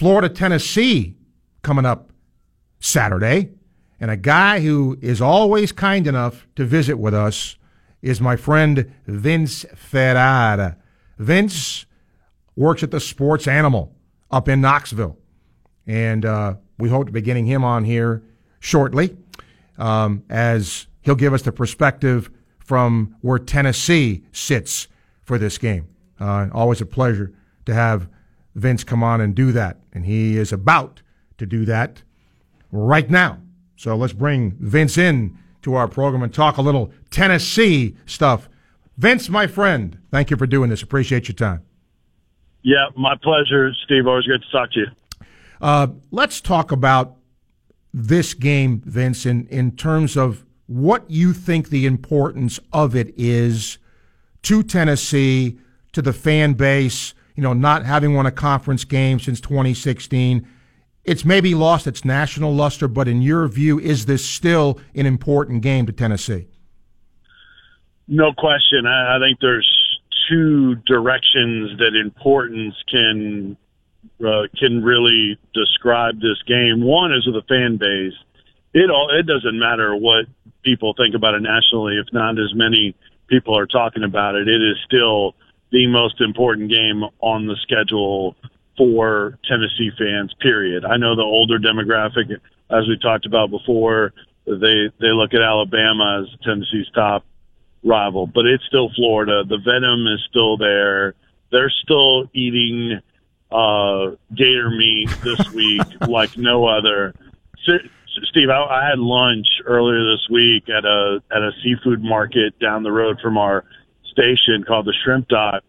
Florida Tennessee coming up Saturday. And a guy who is always kind enough to visit with us is my friend Vince Ferrara. Vince works at the Sports Animal up in Knoxville. And uh, we hope to be getting him on here shortly um, as he'll give us the perspective from where Tennessee sits for this game. Uh, always a pleasure to have Vince come on and do that. And he is about to do that right now. So let's bring Vince in to our program and talk a little Tennessee stuff. Vince, my friend, thank you for doing this. Appreciate your time. Yeah, my pleasure, Steve. Always good to talk to you. Uh, let's talk about this game, Vince, in, in terms of what you think the importance of it is to Tennessee, to the fan base, you know, not having won a conference game since 2016. It's maybe lost its national luster, but in your view, is this still an important game to Tennessee? No question. I, think there's two directions that importance can uh, can really describe this game. One is with the fan base. It all it doesn't matter what people think about it nationally. If not as many people are talking about it, it is still the most important game on the schedule for Tennessee fans. Period. I know the older demographic, as we talked about before, they they look at Alabama as Tennessee's top rival, but it's still Florida. The venom is still there. They're still eating uh, gator meat this week like no other. Steve, I, I had lunch earlier this week at a at a seafood market down the road from our station called the Shrimp Dock.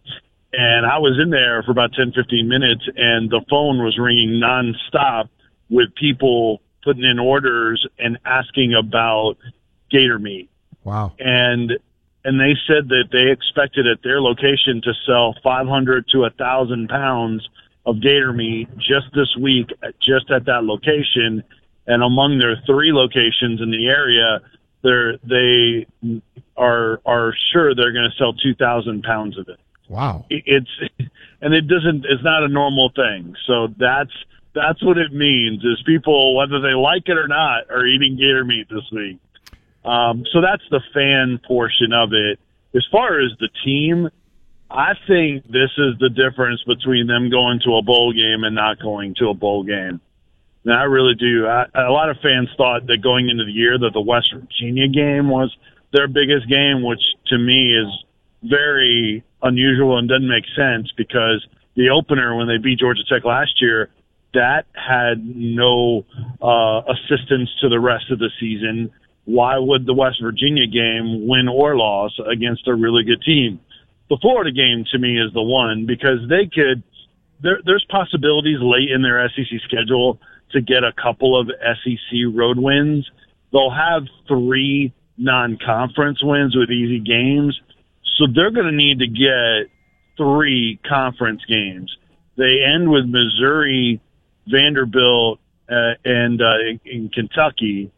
And I was in there for about 10, 15 minutes, and the phone was ringing nonstop with people putting in orders and asking about gator meat. Wow. And and they said that they expected at their location to sell 500 to a 1,000 pounds of gator meat just this week, just at that location. And among their three locations in the area, they're, they are are sure they're going to sell 2,000 pounds of it. Wow! It's and it doesn't. It's not a normal thing. So that's that's what it means. Is people whether they like it or not are eating gator meat this week. Um, so that's the fan portion of it. As far as the team, I think this is the difference between them going to a bowl game and not going to a bowl game. And I really do. I, a lot of fans thought that going into the year that the West Virginia game was their biggest game, which to me is very unusual and doesn't make sense because the opener when they beat Georgia Tech last year, that had no uh, assistance to the rest of the season why would the West Virginia game win or loss against a really good team? The Florida game to me is the one because they could. There, there's possibilities late in their SEC schedule to get a couple of SEC road wins. They'll have three non-conference wins with easy games, so they're going to need to get three conference games. They end with Missouri, Vanderbilt, uh, and uh, in, in Kentucky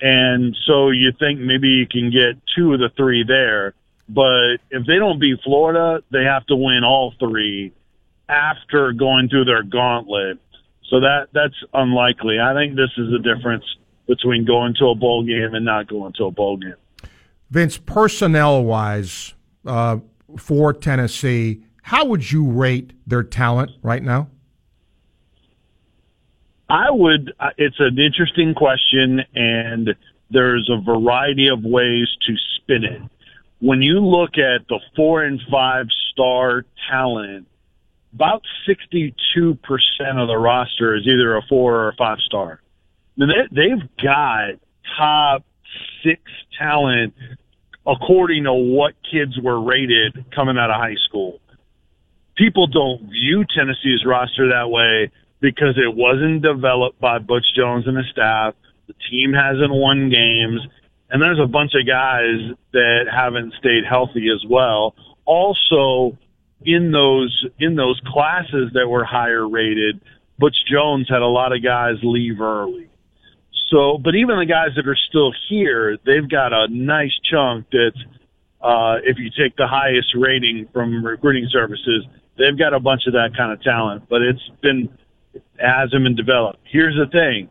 and so you think maybe you can get two of the three there. But if they don't beat Florida, they have to win all three after going through their gauntlet. So that that's unlikely. I think this is the difference between going to a bowl game and not going to a bowl game. Vince, personnel wise, uh, for Tennessee, how would you rate their talent right now? I would. Uh, it's an interesting question, and there's a variety of ways to spin it. When you look at the four and five star talent, about 62% of the roster is either a four or a five star. They've got top six talent according to what kids were rated coming out of high school. People don't view Tennessee's roster that way because it wasn't developed by Butch Jones and his staff. The team hasn't won games, and there's a bunch of guys that haven't stayed healthy as well. Also, in those in those classes that were higher rated, Butch Jones had a lot of guys leave early. So, but even the guys that are still here, they've got a nice chunk that's, uh, if you take the highest rating from recruiting services, they've got a bunch of that kind of talent. But it's been has him and developed. Here's the thing: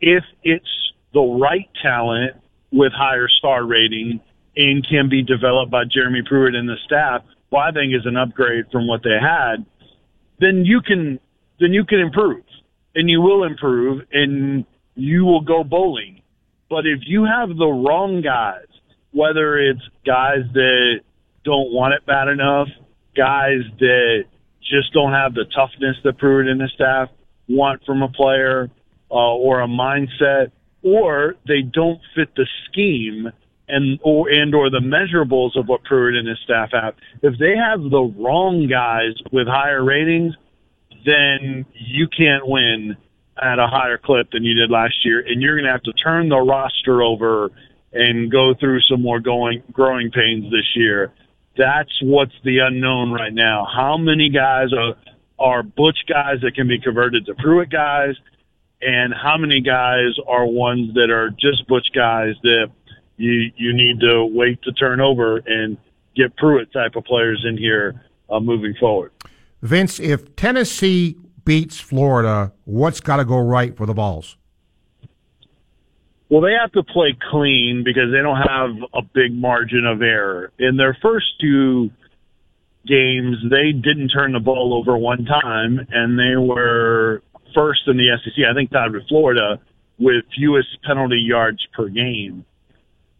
if it's the right talent with higher star rating and can be developed by Jeremy Pruitt and the staff, well, I think is an upgrade from what they had. Then you can then you can improve, and you will improve, and you will go bowling. But if you have the wrong guys, whether it's guys that don't want it bad enough, guys that just don't have the toughness that Pruitt and the staff want from a player, uh, or a mindset, or they don't fit the scheme and or and or the measurables of what Pruitt and his staff have. If they have the wrong guys with higher ratings, then you can't win at a higher clip than you did last year, and you're going to have to turn the roster over and go through some more going growing pains this year. That's what's the unknown right now. How many guys are are Butch guys that can be converted to Pruitt guys, and how many guys are ones that are just Butch guys that you you need to wait to turn over and get Pruitt type of players in here uh, moving forward. Vince, if Tennessee beats Florida, what's got to go right for the Vols? Well, they have to play clean because they don't have a big margin of error. In their first two games, they didn't turn the ball over one time, and they were first in the SEC. I think tied with Florida with fewest penalty yards per game.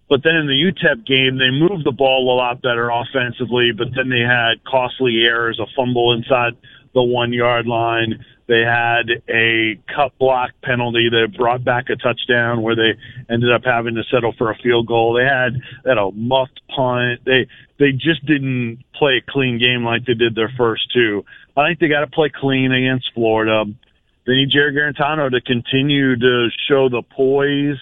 But then in the UTEP game, they moved the ball a lot better offensively, but then they had costly errors, a fumble inside the one yard line. They had a cut block penalty that brought back a touchdown where they ended up having to settle for a field goal. They had, they had a muffed punt. They, they just didn't play a clean game like they did their first two. I think they got to play clean against Florida. They need Jarrett Guarantano to continue to show the poise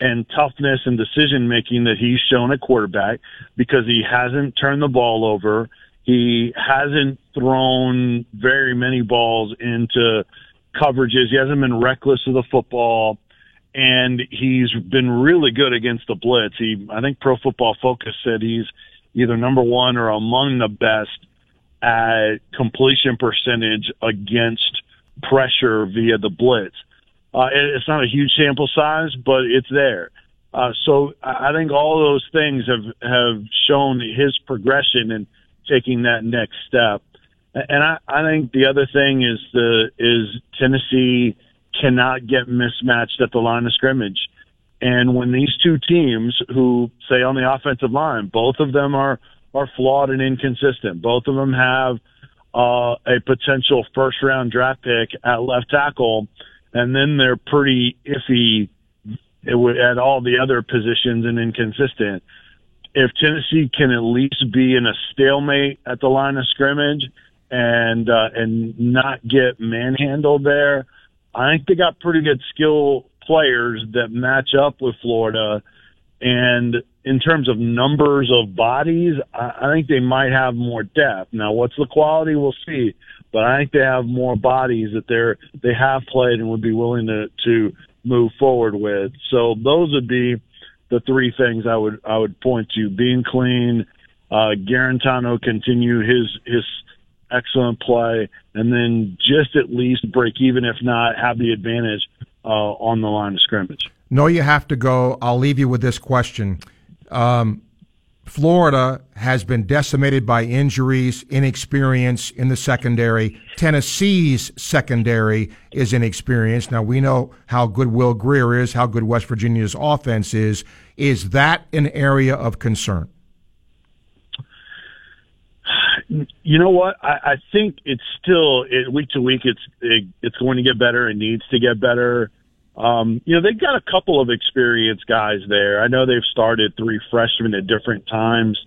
and toughness and decision making that he's shown at quarterback because he hasn't turned the ball over. He hasn't thrown very many balls into coverages. He hasn't been reckless of the football and he's been really good against the blitz. He, I think Pro Football Focus said he's either number one or among the best at completion percentage against pressure via the blitz. Uh, it's not a huge sample size, but it's there. Uh, so I think all those things have have shown his progression in taking that next step. And I, I think the other thing is the is Tennessee cannot get mismatched at the line of scrimmage. And when these two teams, who say on the offensive line, both of them are are flawed and inconsistent. Both of them have uh, a potential first round draft pick at left tackle and then they're pretty iffy at all the other positions and inconsistent. If Tennessee can at least be in a stalemate at the line of scrimmage and uh, and not get manhandled there, I think they got pretty good skill players that match up with Florida. And in terms of numbers of bodies, I, I think they might have more depth. Now, what's the quality? We'll see but I think they have more bodies that they're they have played and would be willing to to move forward with. So those would be the three things I would I would point to: being clean, uh, Guarantano continue his his excellent play, and then just at least break even, if not have the advantage uh, on the line of scrimmage. No, you have to go. I'll leave you with this question. Um, Florida has been decimated by injuries, inexperience in the secondary. Tennessee's secondary is inexperienced. Now, we know how good Will Grier is, how good West Virginia's offense is. Is that an area of concern? You know what? I, I think it's still it, week to week. It's it, it's going to get better. It needs to get better. Um, you know, they've got a couple of experienced guys there. I know they've started three freshmen at different times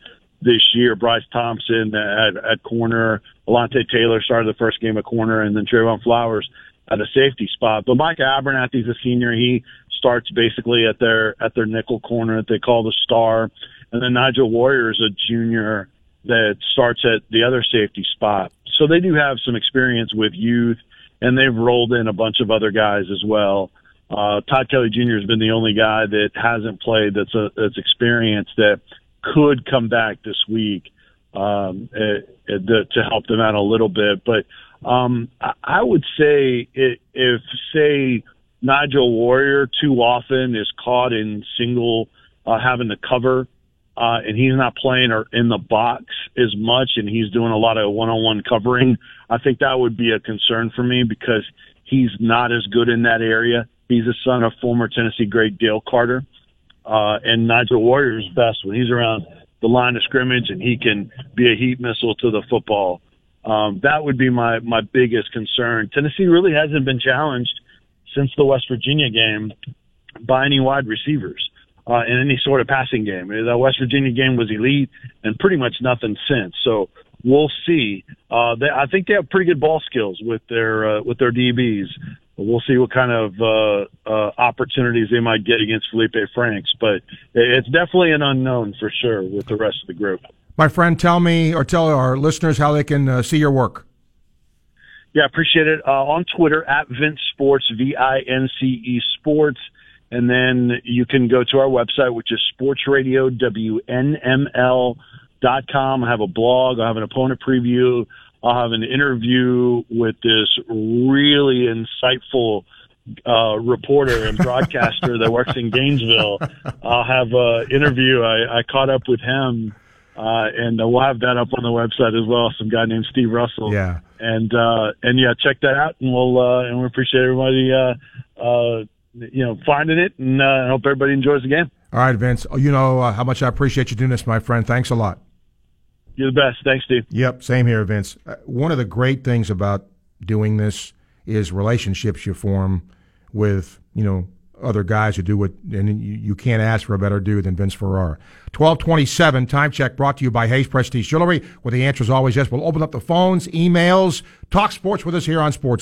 this year. Bryce Thompson at, at corner, Alontae Taylor started the first game at corner, and then Trevon Flowers at a safety spot. But Micah Abernathy's a senior. He starts basically at their at their nickel corner that they call the star, and then Nigel Warrior is a junior that starts at the other safety spot. So they do have some experience with youth, and they've rolled in a bunch of other guys as well. Uh, Todd Kelly Jr. has been the only guy that hasn't played that's a, that's experienced that could come back this week um, it, it, to help them out a little bit. But Um, I, I would say it, if say Nigel Warrior too often is caught in single uh, having to cover, uh, and he's not playing or in the box as much, and he's doing a lot of one-on-one covering. I think that would be a concern for me because he's not as good in that area. He's the son of former Tennessee great Dale Carter, uh, and Nigel Warrior's best when he's around the line of scrimmage and he can be a heat missile to the football. Um, that would be my my biggest concern. Tennessee really hasn't been challenged since the West Virginia game by any wide receivers uh, in any sort of passing game. The West Virginia game was elite and pretty much nothing since. So we'll see. Uh, they, I think they have pretty good ball skills with their uh, with their DBs. We'll see what kind of uh, uh, opportunities they might get against Felipe Franks, but it's definitely an unknown for sure with the rest of the group. My friend, tell me or tell our listeners how they can uh, see your work. Yeah, appreciate it. Uh, on Twitter at Vince Sports, V I N C E Sports. And then you can go to our website, which is sportsradio.wnml.com. I have a blog. I have an opponent preview. I'll have an interview with this really insightful uh, reporter and broadcaster that works in Gainesville. I'll have an interview. I, I caught up with him, uh, and we'll have that up on the website as well. Some guy named Steve Russell. Yeah. And uh, and yeah, check that out, and we'll uh, and we appreciate everybody uh, uh, you know, finding it, and uh, I hope everybody enjoys the game. All right, Vince. You know uh, how much I appreciate you doing this, my friend. Thanks a lot. You're the best. Thanks, Steve. Yep, same here, Vince. Uh, one of the great things about doing this is relationships you form with, you know, other guys who do what, and you, you can't ask for a better dude than Vince Ferrara. 1227, time check brought to you by Hayes Prestige Jewelry, where the answer is always yes. We'll open up the phones, emails, talk sports with us here on Sports